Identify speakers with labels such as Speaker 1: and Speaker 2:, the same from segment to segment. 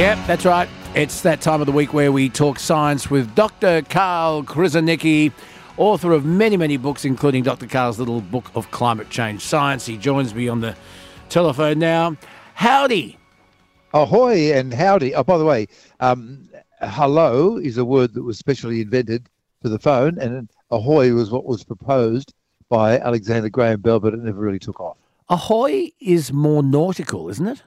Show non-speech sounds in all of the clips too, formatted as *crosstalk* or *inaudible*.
Speaker 1: Yep, that's right. It's that time of the week where we talk science with Dr. Karl Kruszelnicki, author of many, many books, including Dr. Karl's little book of climate change science. He joins me on the telephone now. Howdy.
Speaker 2: Ahoy and howdy. Oh, by the way, um, hello is a word that was specially invented for the phone, and ahoy was what was proposed by Alexander Graham Bell, but it never really took off.
Speaker 1: Ahoy is more nautical, isn't it?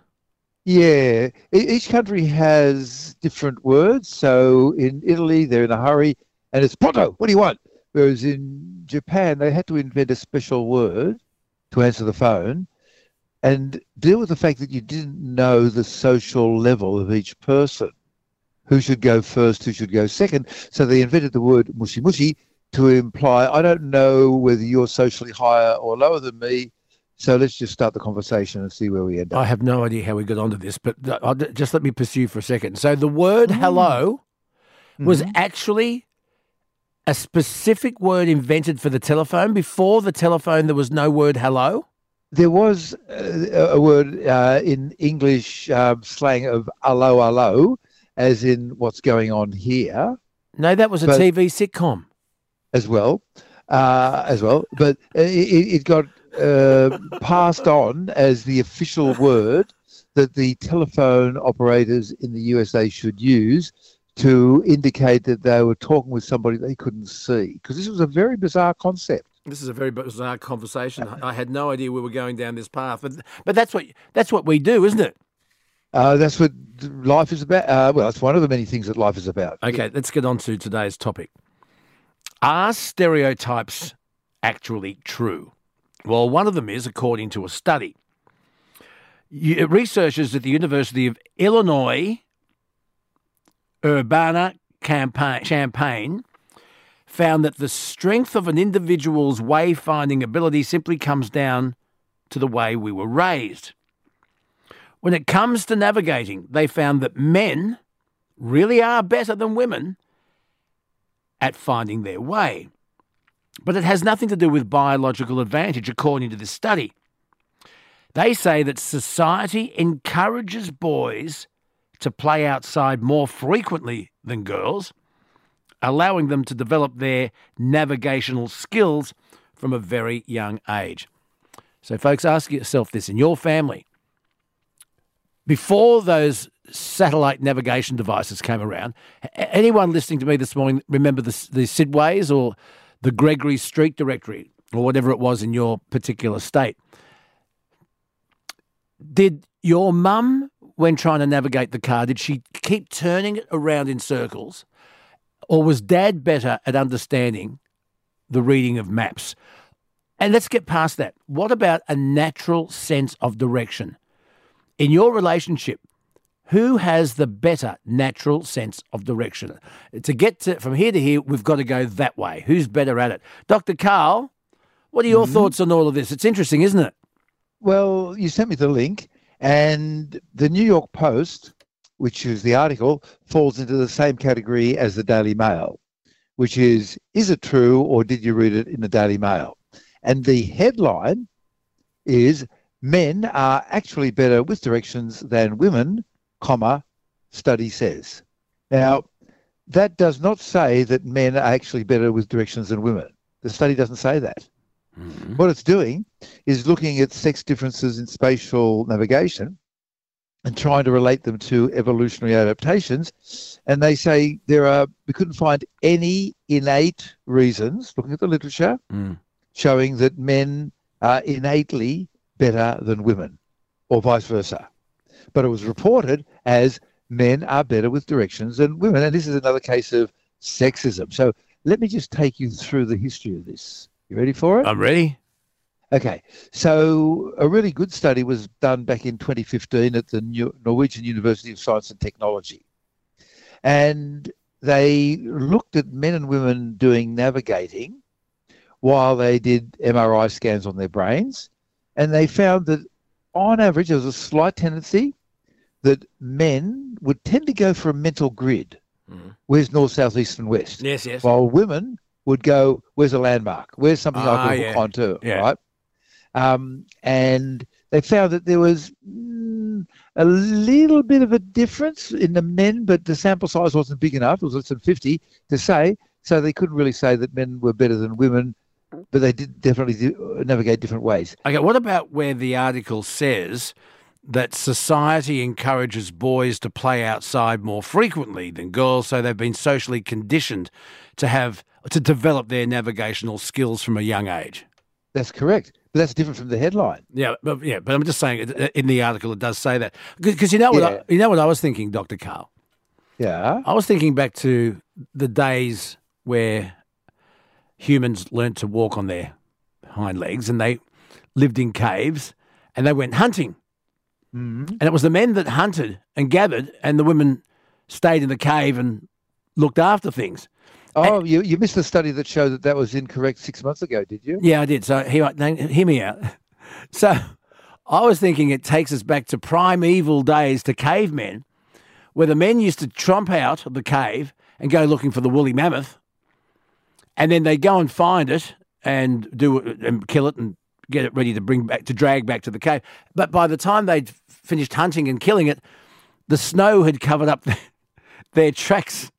Speaker 2: Yeah, each country has different words. So in Italy, they're in a hurry, and it's pronto. What do you want? Whereas in Japan, they had to invent a special word to answer the phone, and deal with the fact that you didn't know the social level of each person. Who should go first? Who should go second? So they invented the word mushi mushi to imply I don't know whether you're socially higher or lower than me. So let's just start the conversation and see where we end up.
Speaker 1: I have no idea how we got onto this, but I'll, just let me pursue for a second. So the word hello was
Speaker 2: Mhm.
Speaker 1: actually a specific word invented for the telephone. Before the telephone, there was no word hello.
Speaker 2: There was uh, a word uh, in English um, slang of "allo allo," as in what's going on here,
Speaker 1: No, that was a TV sitcom.
Speaker 2: as well, uh, as well. But it, it got uh, passed on as the official word that the telephone operators in the USA should use to indicate that they were talking with somebody they couldn't see, because this was a very bizarre concept.
Speaker 1: This is a very bizarre conversation. I had no idea we were going down this path, but but that's what that's what we do, isn't it?
Speaker 2: Uh, that's what life is about. Uh, well, it's one of the many things that life is about.
Speaker 1: Okay, let's get on to today's topic. Are stereotypes actually true? Well, one of them is, according to a study. Uh, researchers at the University of Illinois Urbana Champaign found that the strength of an individual's wayfinding ability simply comes down to the way we were raised. When it comes to navigating, they found that men really are better than women at finding their way. But it has nothing to do with biological advantage, according to this study. They say that society encourages boys to play outside more frequently than girls, allowing them to develop their navigational skills from a very young age. So, folks, ask yourself this in your family. Before those satellite navigation devices came around, anyone listening to me this morning remember the, the Sydways or the Gregory Street Directory or whatever it was in your particular state? Did your mum, when trying to navigate the car, did she keep turning it around in circles? Or was dad better at understanding the reading of maps? And let's get past that. What about a natural sense of direction? In your relationship, who has the better natural sense of direction? To get to, from here to here, we've got to go that way. Who's better at it? Dr. Karl, what are your mm-hmm. thoughts on all of this? It's interesting, isn't it?
Speaker 2: Well, you sent me the link, and the New York Post, which is the article, falls into the same category as the Daily Mail, which is Is it true or did you read it in the Daily Mail? And the headline is Men are actually better with directions than women, comma, study says. Now, that does not say that men are actually better with directions than women. The study doesn't say that. What it's doing is looking at sex differences in spatial navigation and trying to relate them to evolutionary adaptations. And they say there are, we couldn't find any innate reasons, looking at the literature,
Speaker 1: Mm.
Speaker 2: showing that men are innately better than women or vice versa. But it was reported as men are better with directions than women. And this is another case of sexism. So let me just take you through the history of this. You ready for it?
Speaker 1: I'm ready.
Speaker 2: Okay, so a really good study was done back in 2015 at the New- Norwegian University of Science and Technology. And they looked at men and women doing navigating while they did MRI scans on their brains. And they found that on average, there was a slight tendency that men would tend to go for a mental grid.
Speaker 1: Mhm.
Speaker 2: Where's north, south, east, and west?
Speaker 1: Yes, yes.
Speaker 2: while women would go, "Where's a landmark? Where's something
Speaker 1: Ah,
Speaker 2: I can
Speaker 1: yeah.
Speaker 2: hook onto?"
Speaker 1: Yeah.
Speaker 2: Right? Um, and they found that there was mm, a little bit of a difference in the men, but the sample size wasn't big enough. It was less than 50 to say. So they couldn't really say that men were better than women, but they did definitely do, navigate different ways.
Speaker 1: Okay, what about where the article says that society encourages boys to play outside more frequently than girls, so they've been socially conditioned to have to develop their navigational skills from a young age?
Speaker 2: That's correct. But that's different from the headline.
Speaker 1: Yeah, but yeah, but I'm just saying uh, uh, in the article it does say that because you know what
Speaker 2: Yeah.
Speaker 1: I, you know what I was thinking, Doctor Karl.
Speaker 2: Yeah.
Speaker 1: I was thinking back to the days where humans learnt to walk on their hind legs and they lived in caves and they went hunting.
Speaker 2: Mhm.
Speaker 1: And it was the men that hunted and gathered, and the women stayed in the cave and looked after things.
Speaker 2: Oh, you, you missed the study that showed that that was incorrect six months ago, did you?
Speaker 1: Yeah, I did. So hear, hear me out. *laughs* So I was thinking it takes us back to primeval days to cavemen, where the men used to tromp out of the cave and go looking for the woolly mammoth, and then they go and find it and do it and kill it and get it ready to bring back to drag back to the cave. But by the time they'd finished hunting and killing it, the snow had covered up *laughs* their, their tracks,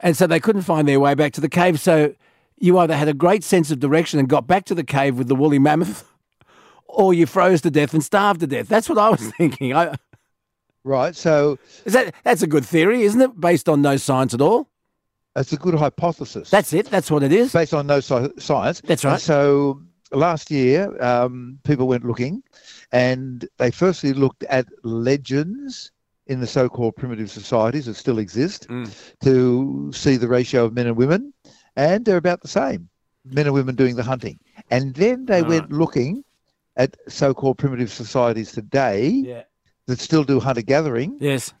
Speaker 1: and so they couldn't find their way back to the cave. So you either had a great sense of direction and got back to the cave with the woolly mammoth, *laughs* or you froze to death and starved to death. That's what I was *laughs* thinking. I,
Speaker 2: Right. So
Speaker 1: is that that's a good theory, isn't it? Based on no science at all.
Speaker 2: It's a good hypothesis.
Speaker 1: That's it. That's what it is.
Speaker 2: based on no sci- science.
Speaker 1: That's
Speaker 2: And
Speaker 1: right.
Speaker 2: so last year, um, people went looking, and they firstly looked at legends in the so-called primitive societies that still exist
Speaker 1: Mm.
Speaker 2: to see the ratio of men and women, and they're about the same. Men and women doing the hunting, and then they
Speaker 1: Right.
Speaker 2: went looking at so-called primitive societies today
Speaker 1: Yeah.
Speaker 2: that still do hunter gathering,
Speaker 1: Yes.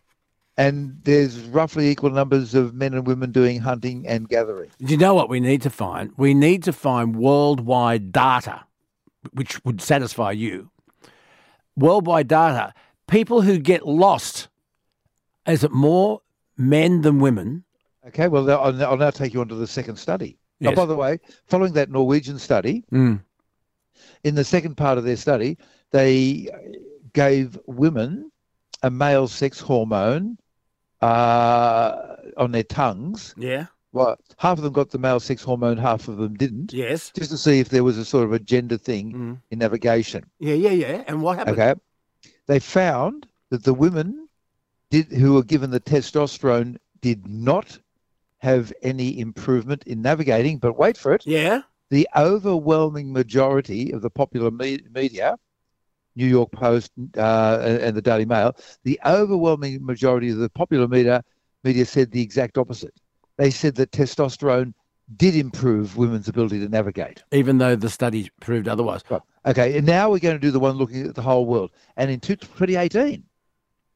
Speaker 2: And there's roughly equal numbers of men and women doing hunting and gathering.
Speaker 1: Do you know what we need to find? We need to find worldwide data, which would satisfy you. Worldwide data. People who get lost. Is it more men than women?
Speaker 2: Okay, well, I'll, I'll now take you on to the second study.
Speaker 1: Yes.
Speaker 2: Oh, by the way, following that Norwegian study,
Speaker 1: Mm.
Speaker 2: in the second part of their study, they gave women a male sex hormone uh, on their tongues.
Speaker 1: Yeah.
Speaker 2: Well, half of them got the male sex hormone, half of them didn't,
Speaker 1: Yes.
Speaker 2: just to see if there was a sort of a gender thing
Speaker 1: Mm.
Speaker 2: in navigation.
Speaker 1: Yeah, yeah, yeah. And what happened?
Speaker 2: Okay, they found that the women did who were given the testosterone did not have any improvement in navigating. But wait for it,
Speaker 1: Yeah.
Speaker 2: the overwhelming majority of the popular me- media, New York Post uh, and and the Daily Mail, the overwhelming majority of the popular media media said the exact opposite. They said that testosterone did improve women's ability to navigate.
Speaker 1: Even though the study proved otherwise.
Speaker 2: Right. Okay, and now we're going to do the one looking at the whole world. And in two- 2018,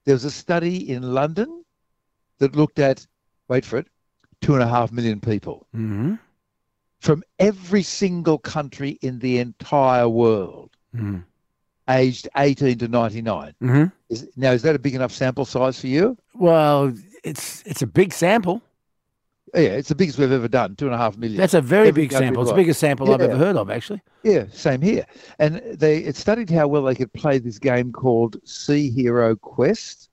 Speaker 2: there was a study in London that looked at, wait for it, two and a half million people
Speaker 1: Mm-hmm.
Speaker 2: from every single country in the entire world,
Speaker 1: Mm-hmm.
Speaker 2: Aged 18 to 99.
Speaker 1: Mm-hmm.
Speaker 2: Is, now, is that a big enough sample size for you?
Speaker 1: Well, it's it's a big sample.
Speaker 2: Yeah, it's the biggest we've ever done, two and a half million.
Speaker 1: That's a very
Speaker 2: Every
Speaker 1: big sample. It's the biggest sample I've ever heard of, actually.
Speaker 2: Yeah, same here. And they it studied how well they could play this game called Sea Hero Quest.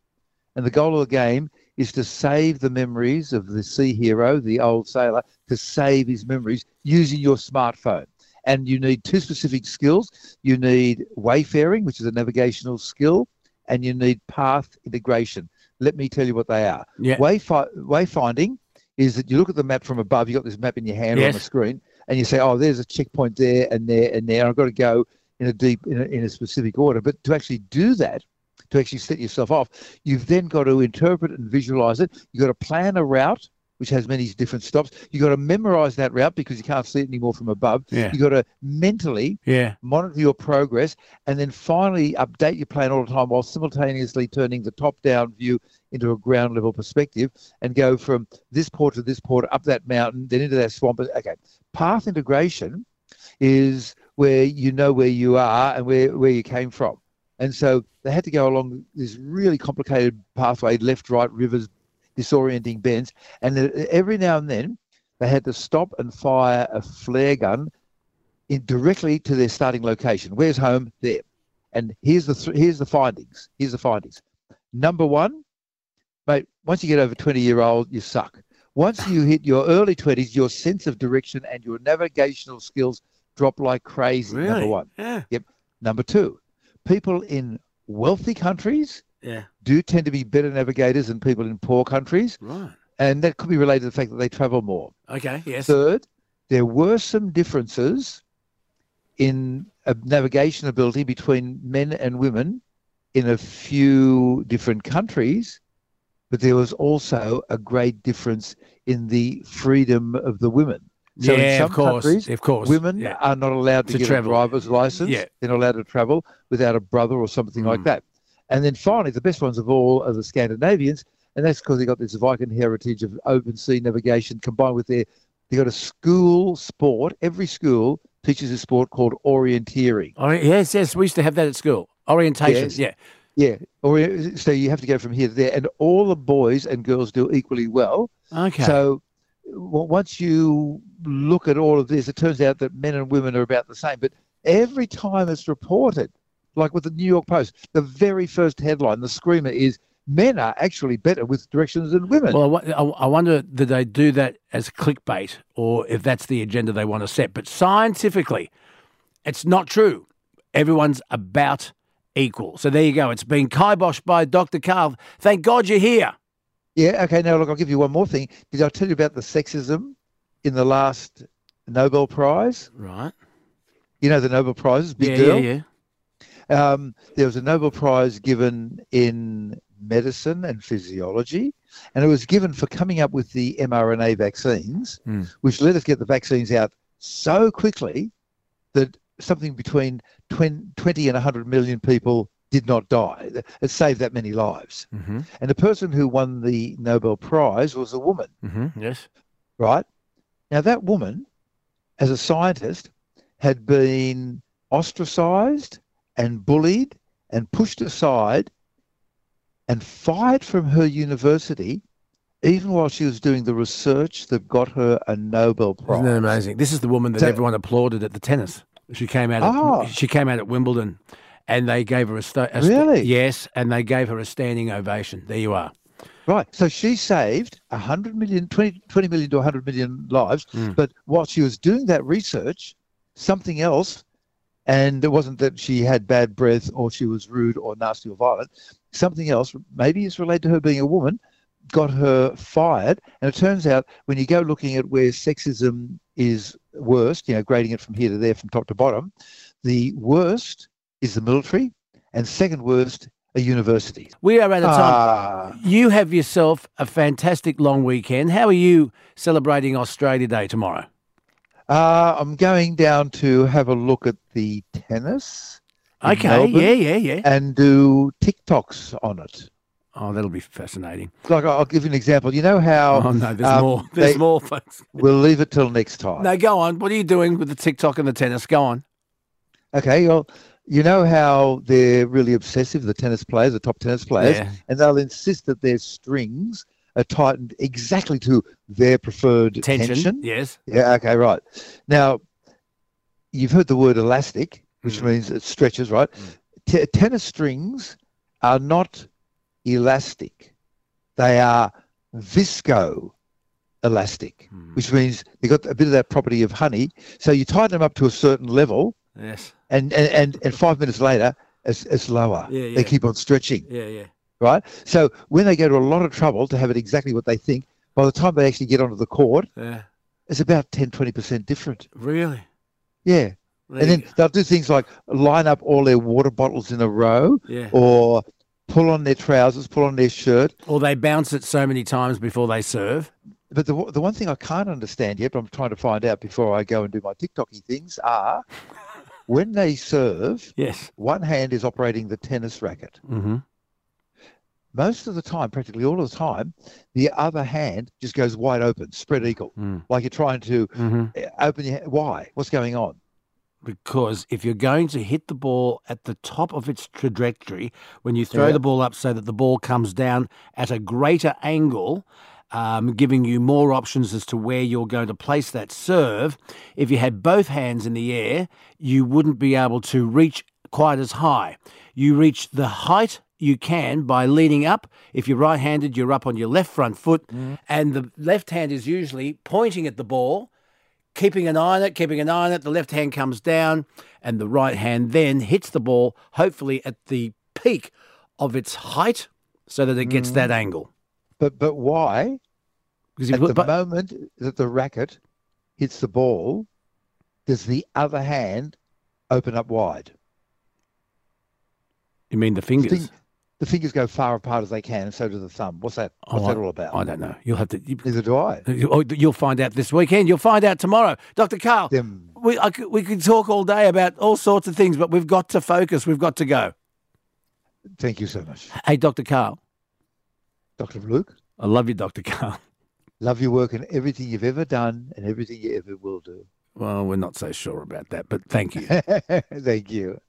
Speaker 2: And the goal of the game is to save the memories of the sea hero, the old sailor, to save his memories using your smartphone. And you need two specific skills. You need wayfaring, which is a navigational skill, and you need path integration. Let me tell you what they are.
Speaker 1: Yeah.
Speaker 2: Wayfi- wayfinding is that you look at the map from above, you've got this map in your hand or on the screen, and you say, oh, there's a checkpoint there and there and there. I've got to go in a deep, in a, in a specific order. But to actually do that, to actually set yourself off, you've then got to interpret and visualize it. You've got to plan a route, which has many different stops. You've got to memorize that route because you can't see it anymore from above.
Speaker 1: Yeah.
Speaker 2: You've got to mentally
Speaker 1: Yeah.
Speaker 2: monitor your progress, and then finally update your plan all the time while simultaneously turning the top down view into a ground level perspective and go from this port to this port, up that mountain, then into that swamp. Okay. Path integration is where you know where you are and where, where you came from. And so they had to go along this really complicated pathway, left, right, rivers, disorienting bends. And every now and then they had to stop and fire a flare gun in directly to their starting location. Where's home? There. And here's the th- here's the findings. Here's the findings. Number one, mate. Once you get over 20 year old, you suck. Once you hit your early 20s, your sense of direction and your navigational skills drop like crazy.
Speaker 1: Really?
Speaker 2: Number one.
Speaker 1: Yeah.
Speaker 2: Number two, people in wealthy countries
Speaker 1: Yeah.
Speaker 2: do tend to be better navigators than people in poor countries,
Speaker 1: Right.
Speaker 2: and that could be related to the fact that they travel more.
Speaker 1: Okay. Yes.
Speaker 2: Third, there were some differences in uh, navigation ability between men and women in a few different countries, but there was also a great difference in the freedom of the women. So in
Speaker 1: yeah.
Speaker 2: some
Speaker 1: of course.
Speaker 2: countries,
Speaker 1: of course.
Speaker 2: Women
Speaker 1: Yeah.
Speaker 2: are not allowed to,
Speaker 1: To
Speaker 2: get
Speaker 1: travel.
Speaker 2: a driver's license.
Speaker 1: Yeah.
Speaker 2: They're not allowed to travel without a brother or something like
Speaker 1: Mm.
Speaker 2: that. And then finally, the best ones of all are the Scandinavians, and that's because they got this Viking heritage of open sea navigation combined with their they got a school sport. Every school teaches a sport called orienteering.
Speaker 1: Oh, yes. Yes. We used to have that at school. Orientation.
Speaker 2: Yes.
Speaker 1: Yeah.
Speaker 2: Yeah, ori- so you have to go from here to there, and all the boys and girls do equally well.
Speaker 1: Okay.
Speaker 2: So once you look at all of this, it turns out that men and women are about the same. But every time it's reported, like with the New York Post, the very first headline, the screamer is men are actually better with directions than women.
Speaker 1: Well, I wonder did they do that as clickbait or if that's the agenda they want to set. But scientifically, it's not true. Everyone's about equal. So there you go. It's been kiboshed by Dr. Karl. Thank God you're here.
Speaker 2: yeah, okay, now look, I'll give you one more thing. Did I tell you about the sexism in the last Nobel Prize?
Speaker 1: Right.
Speaker 2: You know the Nobel Prizes, big
Speaker 1: yeah,
Speaker 2: deal.
Speaker 1: yeah, yeah.
Speaker 2: Um, there was a Nobel Prize given in medicine and physiology, and it was given for coming up with the mRNA vaccines,
Speaker 1: Hmm.
Speaker 2: which let us get the vaccines out so quickly that something between 20, 20 and 100 million people did not die. It saved that many lives.
Speaker 1: Mm-hmm.
Speaker 2: And the person who won the Nobel Prize was a woman,
Speaker 1: Mm-hmm. Yes.
Speaker 2: right? Now, that woman, as a scientist, had been ostracized and bullied and pushed aside and fired from her university even while she was doing the research that got her a Nobel Prize.
Speaker 1: Isn't that amazing? This is the woman that
Speaker 2: So-
Speaker 1: everyone applauded at the tennis. She came out. At,
Speaker 2: Oh.
Speaker 1: She came out at Wimbledon, and they gave her a, sta- a sta-
Speaker 2: Really?
Speaker 1: yes, and they gave her a standing ovation. There you are.
Speaker 2: Right. So she saved 100 million, 20, 20 million to 100 million lives.
Speaker 1: Mm.
Speaker 2: But while she was doing that research, something else, and it wasn't that she had bad breath or she was rude or nasty or violent, something else, maybe it's related to her being a woman, got her fired. And it turns out when you go looking at where sexism is worst, you know, grading it from here to there, from top to bottom, the worst is the military, and second worst are universities.
Speaker 1: We are at a time.
Speaker 2: Ah.
Speaker 1: You have yourself a fantastic long weekend. How are you celebrating Australia Day tomorrow?
Speaker 2: Uh, I'm going down to have a look at the tennis
Speaker 1: Okay,
Speaker 2: Melbourne
Speaker 1: yeah, yeah, yeah.
Speaker 2: and do TikToks on it.
Speaker 1: Oh, that'll be fascinating.
Speaker 2: Like I'll give you an example. You know how
Speaker 1: Oh no, there's
Speaker 2: um,
Speaker 1: more. There's
Speaker 2: they-
Speaker 1: more, folks.
Speaker 2: we'll leave it till next time.
Speaker 1: No, go on. What are you doing with the TikTok and the tennis? Go on.
Speaker 2: Okay, well, you know how they're really obsessive, the tennis players, the top tennis players,
Speaker 1: Yeah.
Speaker 2: and they'll insist that their strings are tightened exactly to their preferred
Speaker 1: Tension.
Speaker 2: tension.
Speaker 1: Yes.
Speaker 2: Yeah, okay, right. Now, you've heard the word elastic, which
Speaker 1: Mm.
Speaker 2: means it stretches, right?
Speaker 1: Mm.
Speaker 2: T- tennis strings are not elastic, they are visco elastic,
Speaker 1: Hmm.
Speaker 2: which means they've got a bit of that property of honey. So you tighten them up to a certain level,
Speaker 1: Yes.
Speaker 2: and, and, and, and five minutes later, it's, it's lower.
Speaker 1: Yeah, yeah.
Speaker 2: They keep on stretching,
Speaker 1: Yeah, yeah.
Speaker 2: Right? So when they go to a lot of trouble to have it exactly what they think, by the time they actually get onto the court,
Speaker 1: Yeah.
Speaker 2: it's about 10, 20% different.
Speaker 1: Really?
Speaker 2: Yeah.
Speaker 1: There
Speaker 2: and then
Speaker 1: go.
Speaker 2: they'll do things like line up all their water bottles in a row
Speaker 1: yeah.
Speaker 2: or pull on their trousers, pull on their shirt.
Speaker 1: Or they bounce it so many times before they serve.
Speaker 2: But the, the one thing I can't understand yet, but I'm trying to find out before I go and do my TikToky things, are *laughs* when they serve,
Speaker 1: Yes.
Speaker 2: one hand is operating the tennis racket.
Speaker 1: Mm-hmm.
Speaker 2: Most of the time, practically all of the time, the other hand just goes wide open, spread eagle,
Speaker 1: Mm.
Speaker 2: like you're trying to
Speaker 1: Mm-hmm.
Speaker 2: open your. Why? What's going on?
Speaker 1: Because if you're going to hit the ball at the top of its trajectory, when you throw
Speaker 2: Yeah.
Speaker 1: the ball up so that the ball comes down at a greater angle, um, giving you more options as to where you're going to place that serve, if you had both hands in the air, you wouldn't be able to reach quite as high. You reach the height you can by leaning up. If you're right handed, you're up on your left front foot, mm-hmm. and the left hand is usually pointing at the ball, keeping an eye on it, keeping an eye on it. The left hand comes down, and the right hand then hits the ball, hopefully at the peak of its height, so that it gets that mm. angle.
Speaker 2: But but why?
Speaker 1: Because
Speaker 2: At
Speaker 1: you
Speaker 2: the
Speaker 1: but-
Speaker 2: moment that the racket hits the ball, does the other hand open up wide?
Speaker 1: you mean the fingers?
Speaker 2: The fingers go far apart as they can, and so do the thumb. What's that? What's
Speaker 1: Oh,
Speaker 2: that all about?
Speaker 1: I don't know. You'll have to. You,
Speaker 2: Neither do I.
Speaker 1: oh, you'll find out this weekend. You'll find out tomorrow, Doctor Karl.
Speaker 2: Them
Speaker 1: We I could, we could talk all day about all sorts of things, but we've got to focus. We've got to go.
Speaker 2: Thank you so much,
Speaker 1: Hey, Doctor Karl.
Speaker 2: Dr. Luke.
Speaker 1: I love you, Doctor Karl. *laughs*
Speaker 2: Love your work and everything you've ever done and everything you ever will do.
Speaker 1: Well, we're not so sure about that, but thank you. *laughs*
Speaker 2: Thank you.